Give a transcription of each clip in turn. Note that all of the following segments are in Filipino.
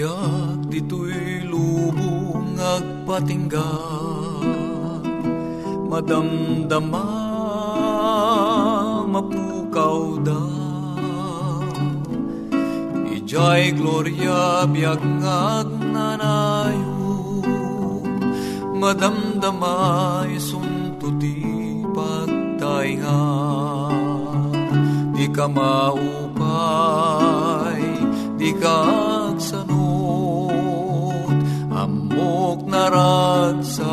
Tibiyag dito'y lubong agpatingga Madamdama mapukaw da Ijay gloria biyag nanayo. Madamdama isunto ti pagtainga. Di ka maupay, di ka naragsak,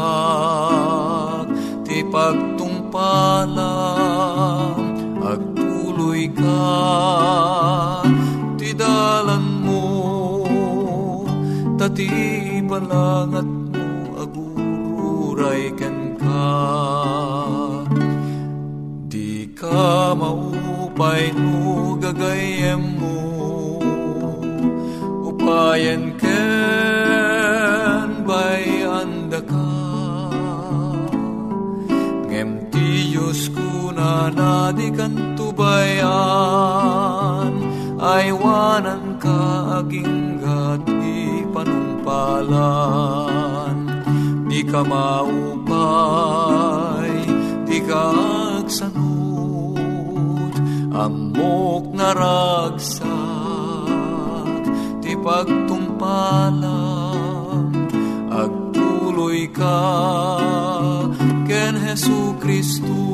ti pagtungpalang, agtuloy ka, ti dalan mo, tati balangat mo, agururay ken ka. Di ka maupay no gagayem mo Upayan kan tubayan Ay wanan ka aging gati panumpalan Di ka maupay, di ka agsanod, amok naragsak, ti pagtumpalang, agtuloy ka, ken Hesu Kristu,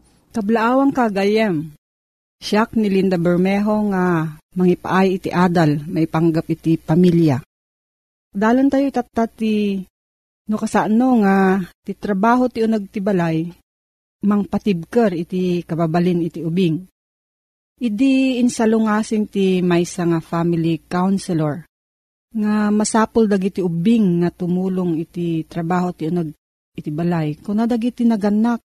Kablaawang kagayem. Siyak ni Linda Bermejo nga mangipaay iti adal, may panggap iti pamilya. Dalan tayo itatati no kasano nga ti trabaho ti unag ti balay, mang patibker iti kababalin iti ubing. Idi insalungasing ti maysa nga family counselor. nga masapol dagiti ubing nga tumulong iti trabaho ti unag iti balay. Kuna dagiti naganak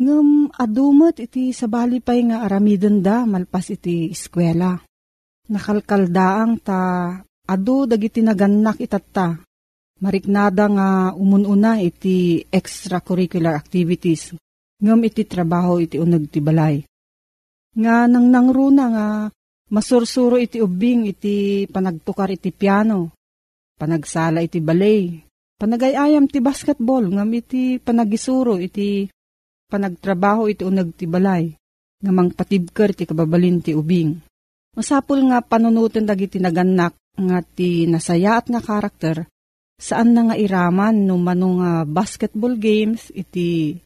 ngem adumet iti sabali pay nga aramiden da malpas iti eskwela. Nakalkaldaang ta adu dagiti naganak itatta. Mariknada nga umununa iti extracurricular activities. Ngem iti trabaho iti unag ti balay. Nga nang nangruna nga Masursuro iti ubing iti panagtukar iti piano, panagsala iti balay, panagayayam ti basketball, ngam iti panagisuro iti panagtrabaho iti unag ti balay, ngamang patibker ti kababalin ti ubing. Masapul nga panunutin dagiti naganak nga ti nasaya at nga karakter, saan na nga iraman no manong nga basketball games iti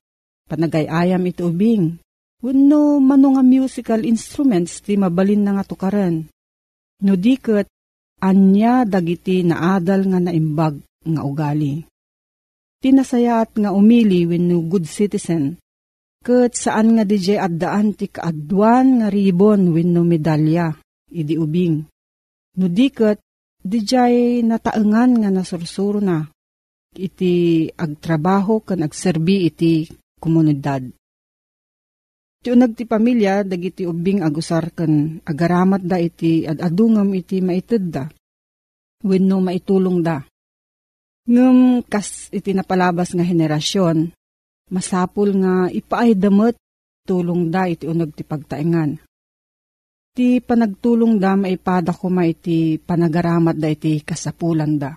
panagayayam iti ubing Wenno mano nga musical instruments ti mabalin na nga tukaran. No diket, anya dagiti naadal nga naimbag nga ugali. Tinasayat nga umili wenno good citizen. Ket saan nga DJ addaan ti kaadwan nga ribon wenno medalya, idi ubing. No diket, DJ nataengan nga nasursuro na iti agtrabaho kan agserbi iti komunidad. Ti unag ti pamilya, dagiti ubing agusar ken agaramat da iti adadungam iti maited da. Wenno maitulong da. Ngem kas iti napalabas nga henerasyon, masapul nga ipaay damet tulong da iti unag ti pagtaengan. Ti panagtulong da maipada ko ma iti panagaramat da iti kasapulan da.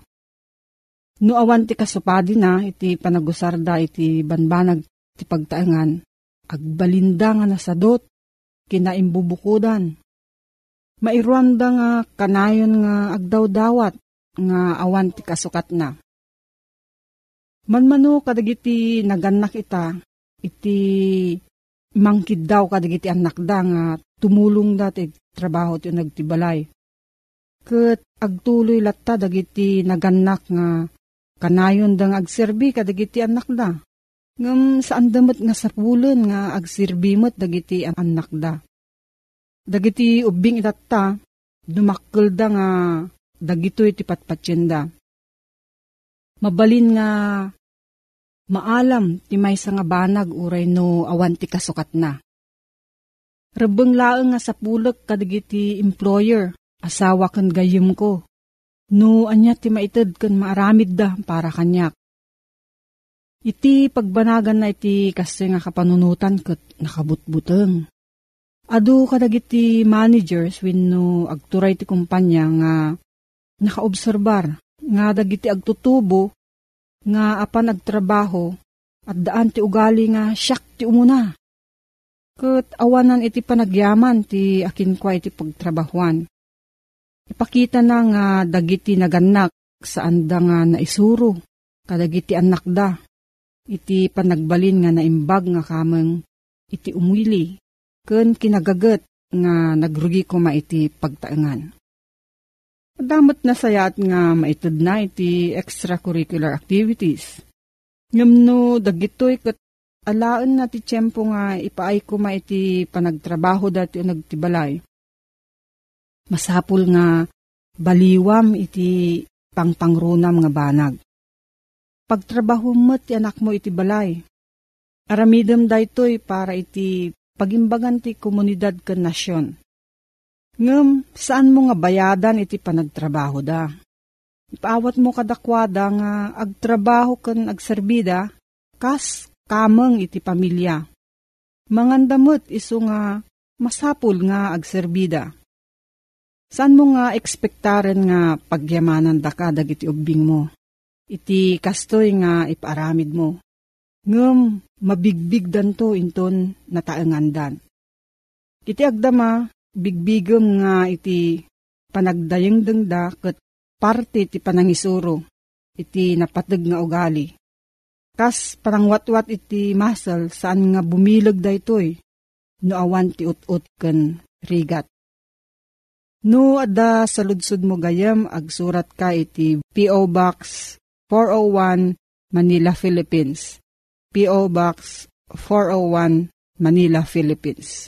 No awan ti kasupadi na iti panagusar da iti banbanag ti pagtaengan, agbalinda nga nasadot, kinaimbubukudan. Mairuanda nga kanayon nga agdaw-dawat nga awan ti kasukat na. Manmano kadagiti naganak ita, iti mangkid daw kadagiti anak da nga tumulong dati trabaho ti nagtibalay. Kat agtuloy latta dagiti naganak nga kanayon dang agserbi kadagiti anak da. Ngam saan damat nga sapulan nga agsirbimot dagiti anak da. Dagiti ubing itatta, dumakkel da nga dagito iti patpatsyenda. Mabalin nga maalam ti may nga banag uray no awan ti kasukat na. Rebeng laeng nga sapulek kadagiti employer, asawa kan gayem ko. No anya ti maited kan maaramid da para kanyak. Iti pagbanagan na iti kasi nga kapanunutan kat nakabutbuteng. Adu kadagiti managers wenno agturay ti kumpanya nga nakaobserbar nga dagiti agtutubo nga apan agtrabaho at daan ti ugali nga siyak ti umuna. Kat awanan iti panagyaman ti akin kwa iti pagtrabahuan. Ipakita na nga dagiti naganak saan da nga naisuro kadagiti anak da iti panagbalin nga naimbag nga kameng iti umwili, ken kinagagat nga nagrugi ko ma iti pagtaengan. Damot na sayat nga maitid na iti extracurricular activities. Ngam no dagitoy kat alaan na ti tiyempo nga ipaay ko ma iti panagtrabaho dati o nagtibalay. Masapul nga baliwam iti pangpangrunam nga banag pagtrabaho mo't anak mo iti balay. Aramidem daytoy para iti pagimbagan ti komunidad ken nasyon. Ngem, saan mo nga bayadan iti panagtrabaho da? Ipaawat mo kadakwada nga agtrabaho ken agserbida, kas kameng iti pamilya. Mangandamot iso nga masapul nga agserbida. Saan mo nga ekspektaren nga pagyamanan da ka dagiti ubing mo? iti kastoy nga iparamid mo. Ngem, mabigbig danto inton nataengandan. Iti agdama, bigbigem nga iti panagdayeng dengda ket parte ti panangisuro, iti napateg nga ugali. Kas panangwatwat iti masal saan nga bumilag daytoy, no awan ti ut-ut ken rigat. No ada sa ludsud mo gayam agsurat ka iti P.O. Box 401 Manila, Philippines. P.O. Box 401 Manila, Philippines.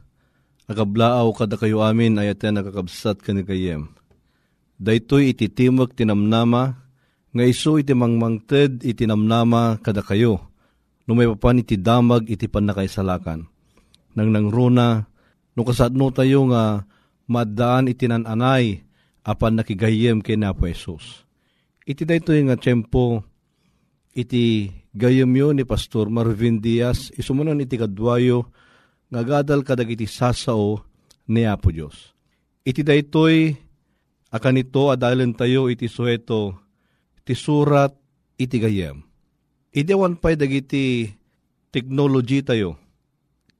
Nagablaaw kada kayo amin ay ate nakakabsat kanikayem. Daytoy iti timag tinamnama, nga iso iti mangmangted iti kada kayo. No may papan iti damag iti panakaisalakan. Nang nangruna, no kasatno tayo nga madaan iti nananay apan nakigayem kay na po Jesus. Iti daytoy nga tiyempo iti gayem yo ni Pastor Marvin Diaz, isumunan iti kadwayo, ngagadal kadag iti sasao ni Apo Diyos. Iti daytoy akan ito adalan tayo iti suheto iti surat iti gayem. Iti awan pa'y dagiti technology tayo.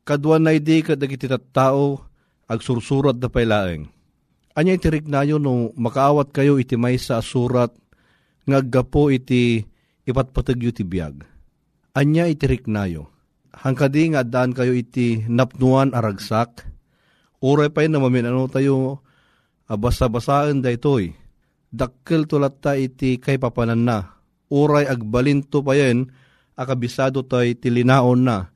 Kadwan na iti kadag iti tattao agsursurat da pa'y laeng. Anya iti rignayo no makaawat kayo iti may sa surat ngaggapo iti ipatpatagyo ti biyag. Anya iti rignayo hangkadi nga daan kayo iti napnuan aragsak, uray pa yun naman ano tayo basa-basaan da itoy. Dakkel tulat ta iti kay papanan na. Uray agbalinto pa yan, akabisado tay tilinaon na.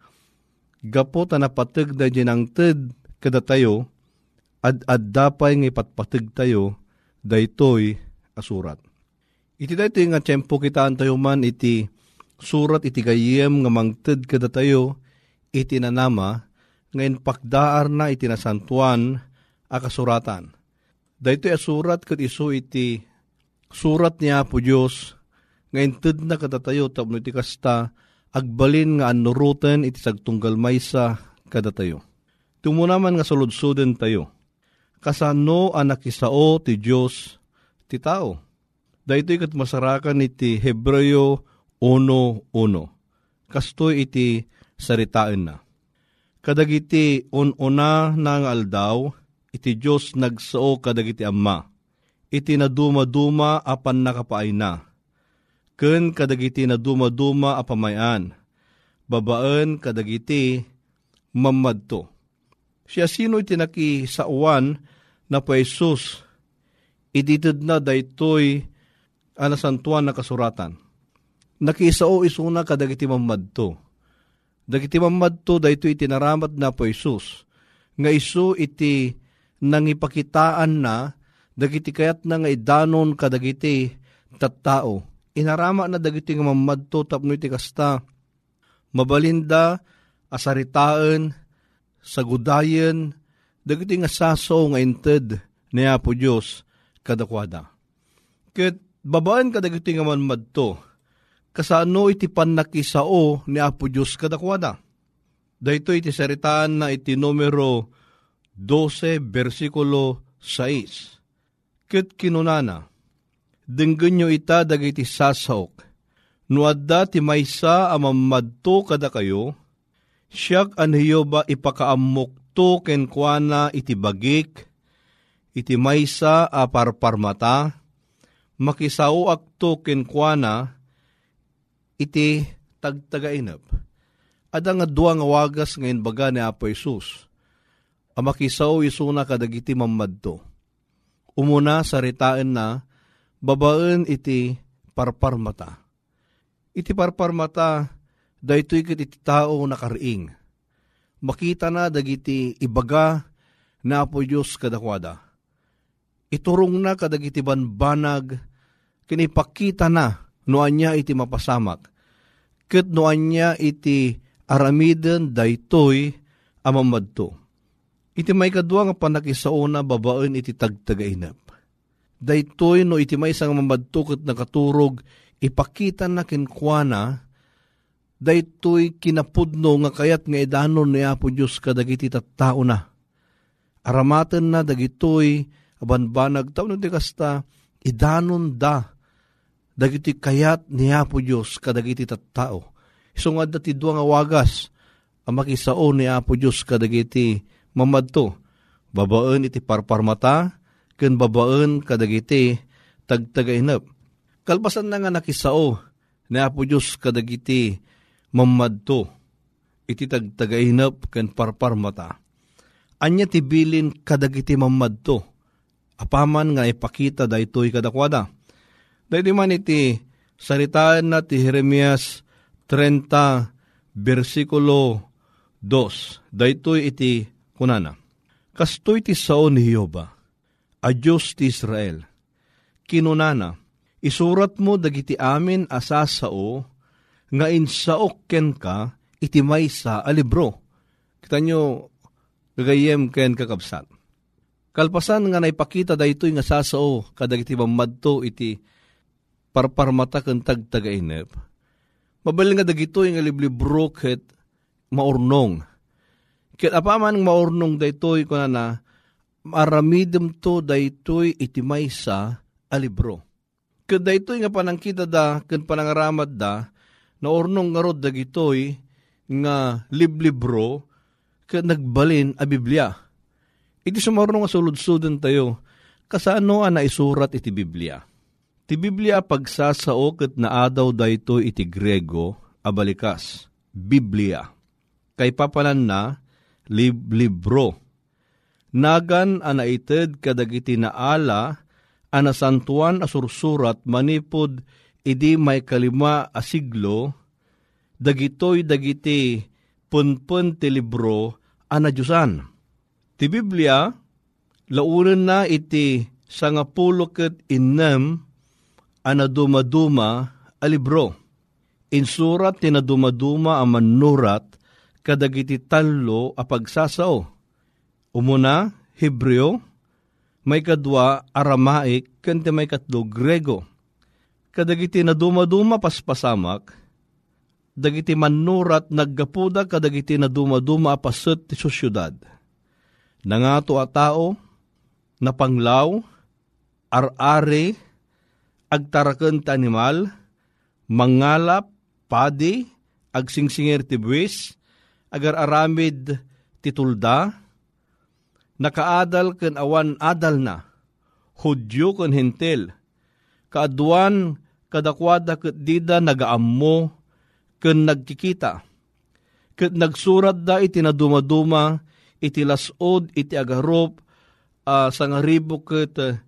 Gapo ta napatag da ang ted kada tayo, ad addapay nga ipatpatag tayo, da itoy asurat. Iti dayto nga tiyempo kitaan tayo man iti surat iti gayem nga mangted kada tayo iti nanama ngayon pakdaar na iti nasantuan a kasuratan. Dahito surat kat iso iti surat niya po Diyos ngayon ted na kada tayo tapno iti kasta agbalin nga anuruten iti sagtunggal maysa kada tayo. Tumunaman nga suludsuden tayo. Kasano anak isao ti Diyos ti tao. Dahito kat masarakan iti Hebreo uno-uno. Kastoy iti saritaan na. Kadagiti un-una na aldaw, iti Diyos nagsao kadagiti amma. Iti naduma-duma apan nakapaay na. Ken kadagiti naduma-duma apamayan. Babaan kadagiti mamadto. Siya sino iti naki sa uwan na pa Jesus, iditid na daytoy anasantuan na kasuratan nakisao isuna kadagiti mamadto. Dagiti mamadto dayto iti naramat na po Isus. Nga isu iti nangipakitaan na dagiti kayat na nga idanon kadagiti tattao. Inarama na dagiti nga mamadto tapno iti kasta. Mabalinda asaritaan sagudayen dagiti nga saso nga inted ni Apo Diyos kadakwada. Ket babaan kadagiti nga mamadto kasano iti panakisao ni Apo Diyos kadakwada. Dahito iti saritaan na iti numero 12 versikulo 6. Ket kinunana, Denggan ita dagiti sasaok, no adda ti maysa amamadto kada kayo, siyak anhiyo ba ipakaamok ken kuana iti bagik, iti maysa a parparmata, makisao akto ken kuana, iti tagtagainap. Ada nga duwa nga wagas ngayon baga ni Apo Isus. Amakisaw isuna kadagiti mamadto. Umuna sa ritaan na, babaan iti parparmata. Iti parparmata, daytoy ket iti tao nakariing. Makita na dagiti ibaga na Apo Diyos kadakwada. Iturong na kadagiti banbanag, kinipakita na noan niya iti mapasamak. Ket noan niya iti aramiden daytoy amamadto. Iti may kadwa nga panakisauna babaen iti tagtagainap. Daytoy no iti may isang mamadtukot na katurog, ipakita na kinkwana, daytoy kinapudno nga kayat nga idanon ni Apo Diyos kadagiti tattao na. Aramaten na dagitoy abanbanag tao na kasta idanon da dagiti kayat ni Apo Diyos kadagiti tattao. Isungad na ti nga wagas ang makisao ni Apo Diyos kadagiti mamadto. Babaen iti parparmata, ken babaen kadagiti tagtagainap. Kalpasan na nga nakisao ni Apo Diyos kadagiti mamadto. Iti tagtagainap ken parparmata. Anya tibilin kadagiti mamadto. Apaman nga ipakita daytoy kadakwada. Dahil man iti saritaan na ti Jeremias 30 versikulo 2. Daytoy iti kunana. Kastoy ti sao ni Hioba, a Diyos ti Israel. Kinunana, isurat mo dagiti amin asasao, nga insaok ken ka, iti maysa a libro. Kita nyo, gagayem ken kakabsat. Kalpasan nga naipakita daytoy nga sasao, kadagiti mamadto iti parparmata ken tagtagainep. Mabali nga dagitoy nga liblibro ket maurnong Ket apaman maurnong daytoy ko na na, maramidem to daytoy iti maysa a libro. Ket daytoy nga panangkita da, ken panangaramad da, na ornong nga rod dagitoy nga liblibro, ket nagbalin a Biblia. Iti sumarno nga suludsuden tayo, kasano a naisurat iti Biblia. Ti Biblia pagsasao ket naadaw daytoy iti Grego, abalikas, Biblia. Kay papanan na, lib libro. Nagan anaited kadagiti naala anasantuan asursurat manipod idi may kalima a siglo, dagitoy dagiti punpun ti libro anadyusan. Ti Biblia, launan na iti sangapulo ket innem anadumaduma a libro. Insurat tinadumaduma a manurat kadagiti tallo a pagsasao. Umuna, Hebreo, may kadwa Aramaik, kante may katlo Grego. Kadagiti na dumaduma paspasamak, dagiti manurat naggapuda kadagiti na dumaduma apasot ti sosyudad. Nangato a tao, napanglaw, ar-ari, agtaraken ti animal, mangalap, padi, agsingsingir ti buwis, agar aramid titulda, nakaadal ken awan adal na, hudyo ken hintel, kaaduan kadakwada ket dida nagaammo ken nagkikita. Ket nagsurat da iti nadumaduma iti lasod iti agarop uh, sa ngaribo ket uh,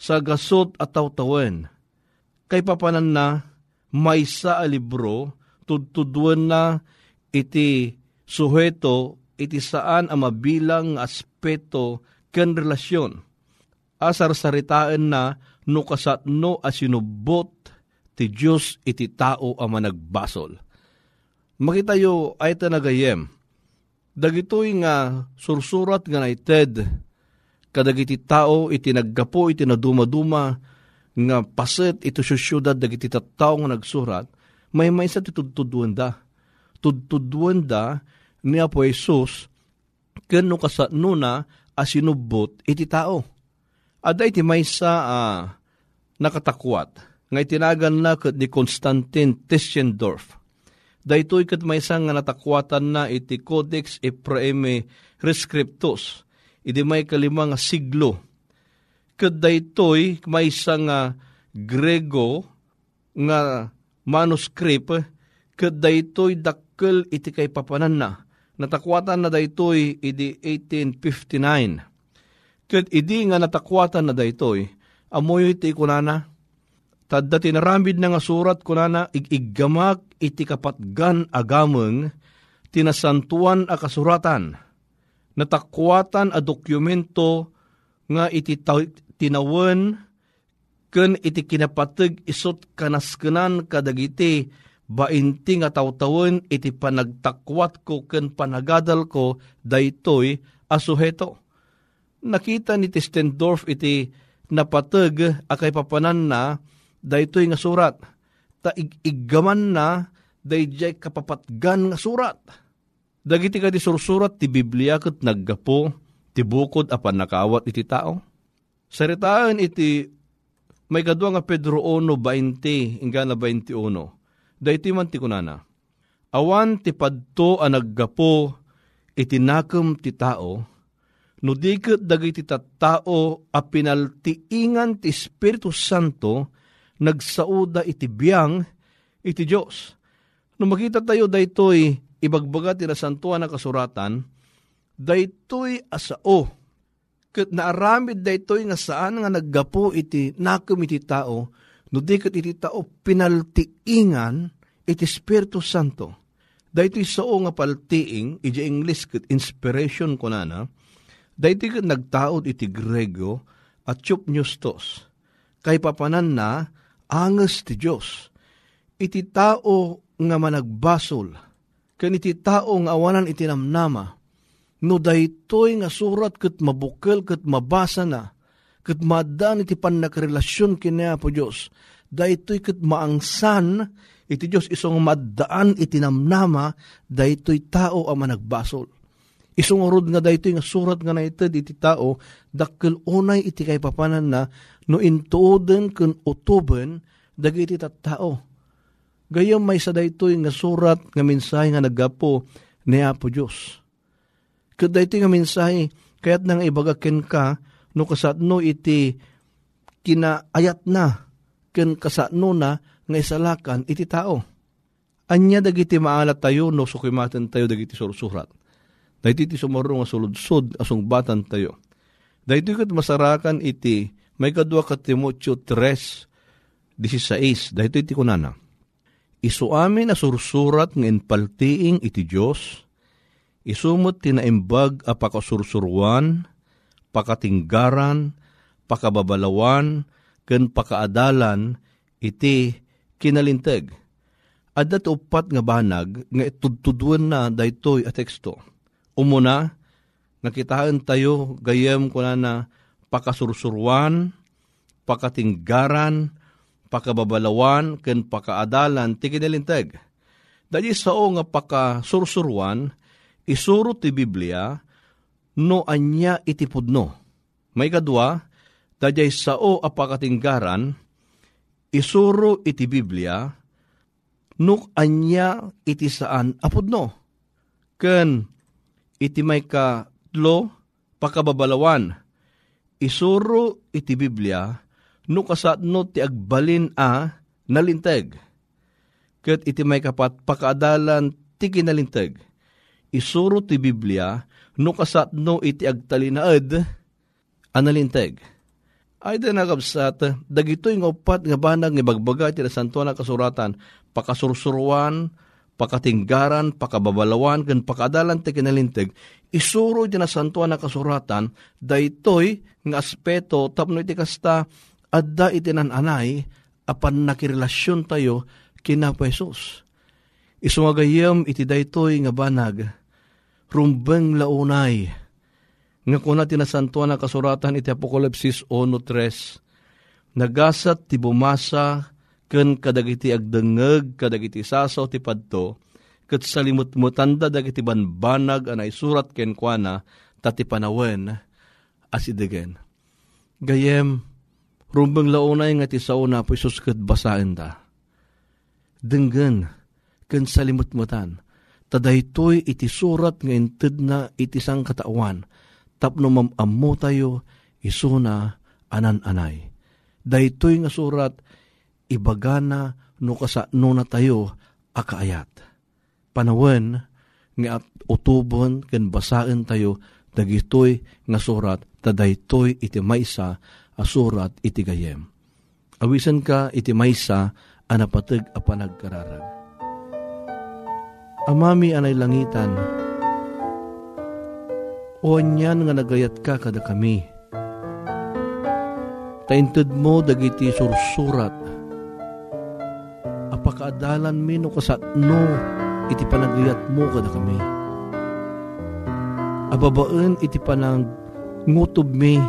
sa gasot at tawtawen. Kay papanan na maysa a libro na iti suheto iti saan ang mabilang aspeto ken relasyon. Asar saritaan na no kasatno a sinubot ti Diyos iti tao ang managbasol. Makita yo ay tanagayem, dagitoy nga sursurat nga naited, kadagiti tao iti naggapo iti nadumaduma nga paset ito syudad dagiti tattao nga nagsurat, may may sa titudtuduan da. Tudtuduan da ni Apo Jesus kano kasano na asinubot iti tao. Ada iti may sa uh, nakatakwat nga itinagan na ni Constantine Tischendorf. Daytoy kat may nga natakwatan na iti Codex Ephraemi Rescriptus. Iti may kalimang siglo. Kat daytoy may nga Grego nga manuscript kat daytoy dakkel iti kay papanan na natakwatan na daytoy idi 1859. Ket idi nga natakwatan na daytoy, amoy iti kunana, tadda tinarambid na nga surat kunana, igiggamak iti kapatgan agameng, tinasantuan a kasuratan, natakwatan a dokumento nga iti tinawen ken iti kinapateg isot kanaskenan kadagiti bainti nga tawtawen iti panagtakwat ko ken panagadal ko daytoy asuheto. Nakita ni Tistendorf iti napatag akay papanan na daytoy nga surat. Ta igaman na dayjay kapapatgan nga surat. Dagiti ka di sursurat ti Biblia kat naggapo ti bukod apan nakawat iti tao. Saritaan iti may kadwa nga Pedro 1.20 inga na 21. Dayti man ti kunana. Awan ti padto a naggapo iti nakam ti tao, no diket dagiti tattao a pinaltiingan ti Espiritu Santo, nagsauda iti biyang iti Diyos. No makita tayo daytoy ibagbaga ti nasantuan na kasuratan, daytoy asao, ket naaramid daytoy nga saan nga naggapo iti nakem iti tao, no diket iti tao pinaltiingan iti Espiritu Santo. Daytoy sao nga paltiing, iti English ket inspiration ko na daytoy ket nagtaod iti Grego at nyustos. Kay papanan na, anges ti Diyos. Iti tao nga managbasol, kan iti tao nga awanan iti namnama, no daytoy nga surat ket mabukel ket mabasa na, ket madan iti panakarelasyon kina po Diyos, daytoy ket maangsan iti Diyos isong maddaan iti namnama, daytoy tao ang managbasol. Isong urod nga daytoy nga surat nga naited iti tao, dakkel unay iti kay papanan na, no intuoden kun utuben, dagiti tao. Gayam may sa daytoy nga surat nga mensahe nga nagapo ni Apo Diyos. Kat daytoy nga mensahe, kaya't nang ibagakin ka, no kasatno iti kinaayat na, ken kasatno na, nga isalakan iti tao. Anya dagiti maalat tayo no sukimatan tayo dagiti sursurat. Dahiti iti sumaro nga suludsod asong batan tayo. Dahiti kat masarakan iti may kadwa ka Timotyo 3, 16. Dahiti iti kunana. Isu amin na sursurat nga inpaltiing iti Diyos, isumot tinaimbag a pakasursurwan, pakatinggaran, pakababalawan, ken pakaadalan, iti kinalinteg. Adat upat nga banag nga itudtuduan na daytoy a teksto. Umuna, nakitaan tayo gayem ko na na pakasursurwan, pakatinggaran, pakababalawan, ken pakaadalan ti kinalinteg. Dali sao nga pakasursurwan, isuro ti Biblia, no anya itipudno. May kadwa, dajay sao a pakatinggaran, isuro iti Biblia, nuk anya iti saan apudno. Ken iti may ka tlo pakababalawan. Isuro iti Biblia, no kasatno ti agbalin a nalinteg. Ket iti may kapat pakaadalan ti kinalinteg. Isuro ti Biblia, no kasatno iti agtalinaed analinteg ay da nakabsat, dagito yung upat nga banag nga bagbaga ti santuan na kasuratan, pakasursuruan, pakatinggaran, pakababalawan, gan pakadalan ti kinalinteg, isuro ti nasantuan na kasuratan, daytoy nga aspeto tapno iti kasta, adda iti nananay, apan nakirelasyon tayo kina po Jesus. Isumagayam iti daytoy nga banag, rumbeng launay, nga kuna tinasantuan na kasuratan iti Apokalipsis 1.3, Nagasat ti bumasa ken kadagiti agdengeg kadagiti sasaw ti padto, ket salimut-mutanda dagiti banbanag anay surat ken kuana tati panawen as idegen. Gayem, rumbeng launay nga ti sauna po isus ket basaen da. Denggen, ken salimut-mutan, tadaytoy iti surat nga inted na iti sang katawan, tapno mamammo tayo isuna anan-anay. Daytoy nga surat ibagana no kasano na tayo akaayat. Panawen nga at utubon ken basaen tayo dagitoy nga surat tadaytoy iti maysa a surat iti gayem. Awisan ka iti maysa a napateg a panagkararag. Amami anay langitan, o anyan nga nagayat ka kada kami. Tainted mo dagiti sursurat. Apakaadalan mi no kasat no iti panagayat mo kada kami. Ababaan iti panang ngutob mi,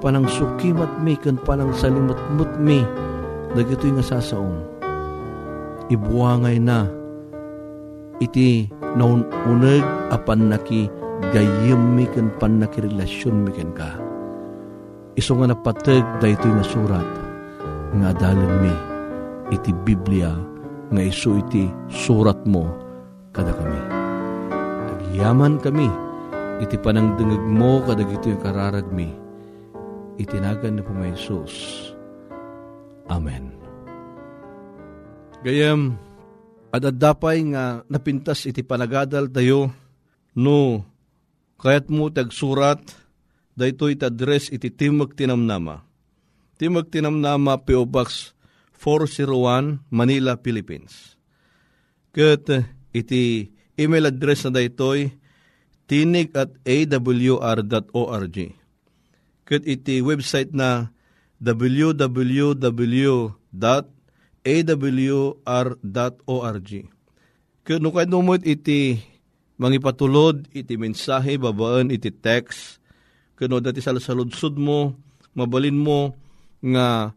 panang sukimat mi, kan panang salimutmut mi, dagito nga sasaong. Ibuangay na, iti naununag apan naki gayem mi kan pan nakirelasyon mi kan ka. Iso nga napatag daytoy nga surat nga adalan mi iti Biblia nga iso iti surat mo kada kami. Agyaman kami iti panangdengeg mo kadag ito yung kararag mi. Itinagan na po may. Amen. Gayam, adadapay nga napintas iti panagadal tayo no kayat mo tagsurat dayto iti address iti Timog Tinamnama. Timog Tinamnama P.O. Box 401 Manila, Philippines. Kat iti email address na daytoy tinig at awr.org. Kat iti website na www.awr.org. Kat no kahit numot iti mangipatulod, iti mensahe, babaan, iti text, kano dati sa saludsud mo, mabalin mo, nga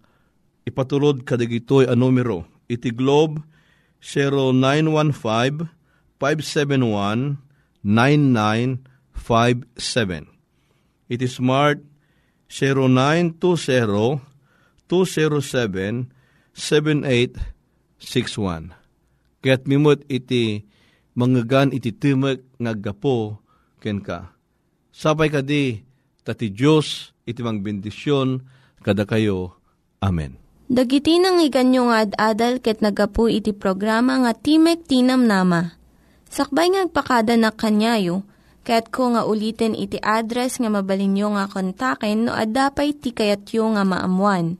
ipatulod kadigitoy a numero. Iti Globe 0915-571-9957. Iti Smart 0920-207-7861. Kaya't mimot iti manggagan iti timek ngaggapo ken ka. Sabay kadi tati Diyos iti mang bendisyon kada kayo. Amen. Dagiti nang iganyo nga ad-adal ket nagapu iti programa nga Timek Tinam Nama. Sakbay ngagpakada na kanyayo, ket ko nga ulitin iti address nga mabalinyo nga kontaken no ad-dapay tikayatyo nga maamuan.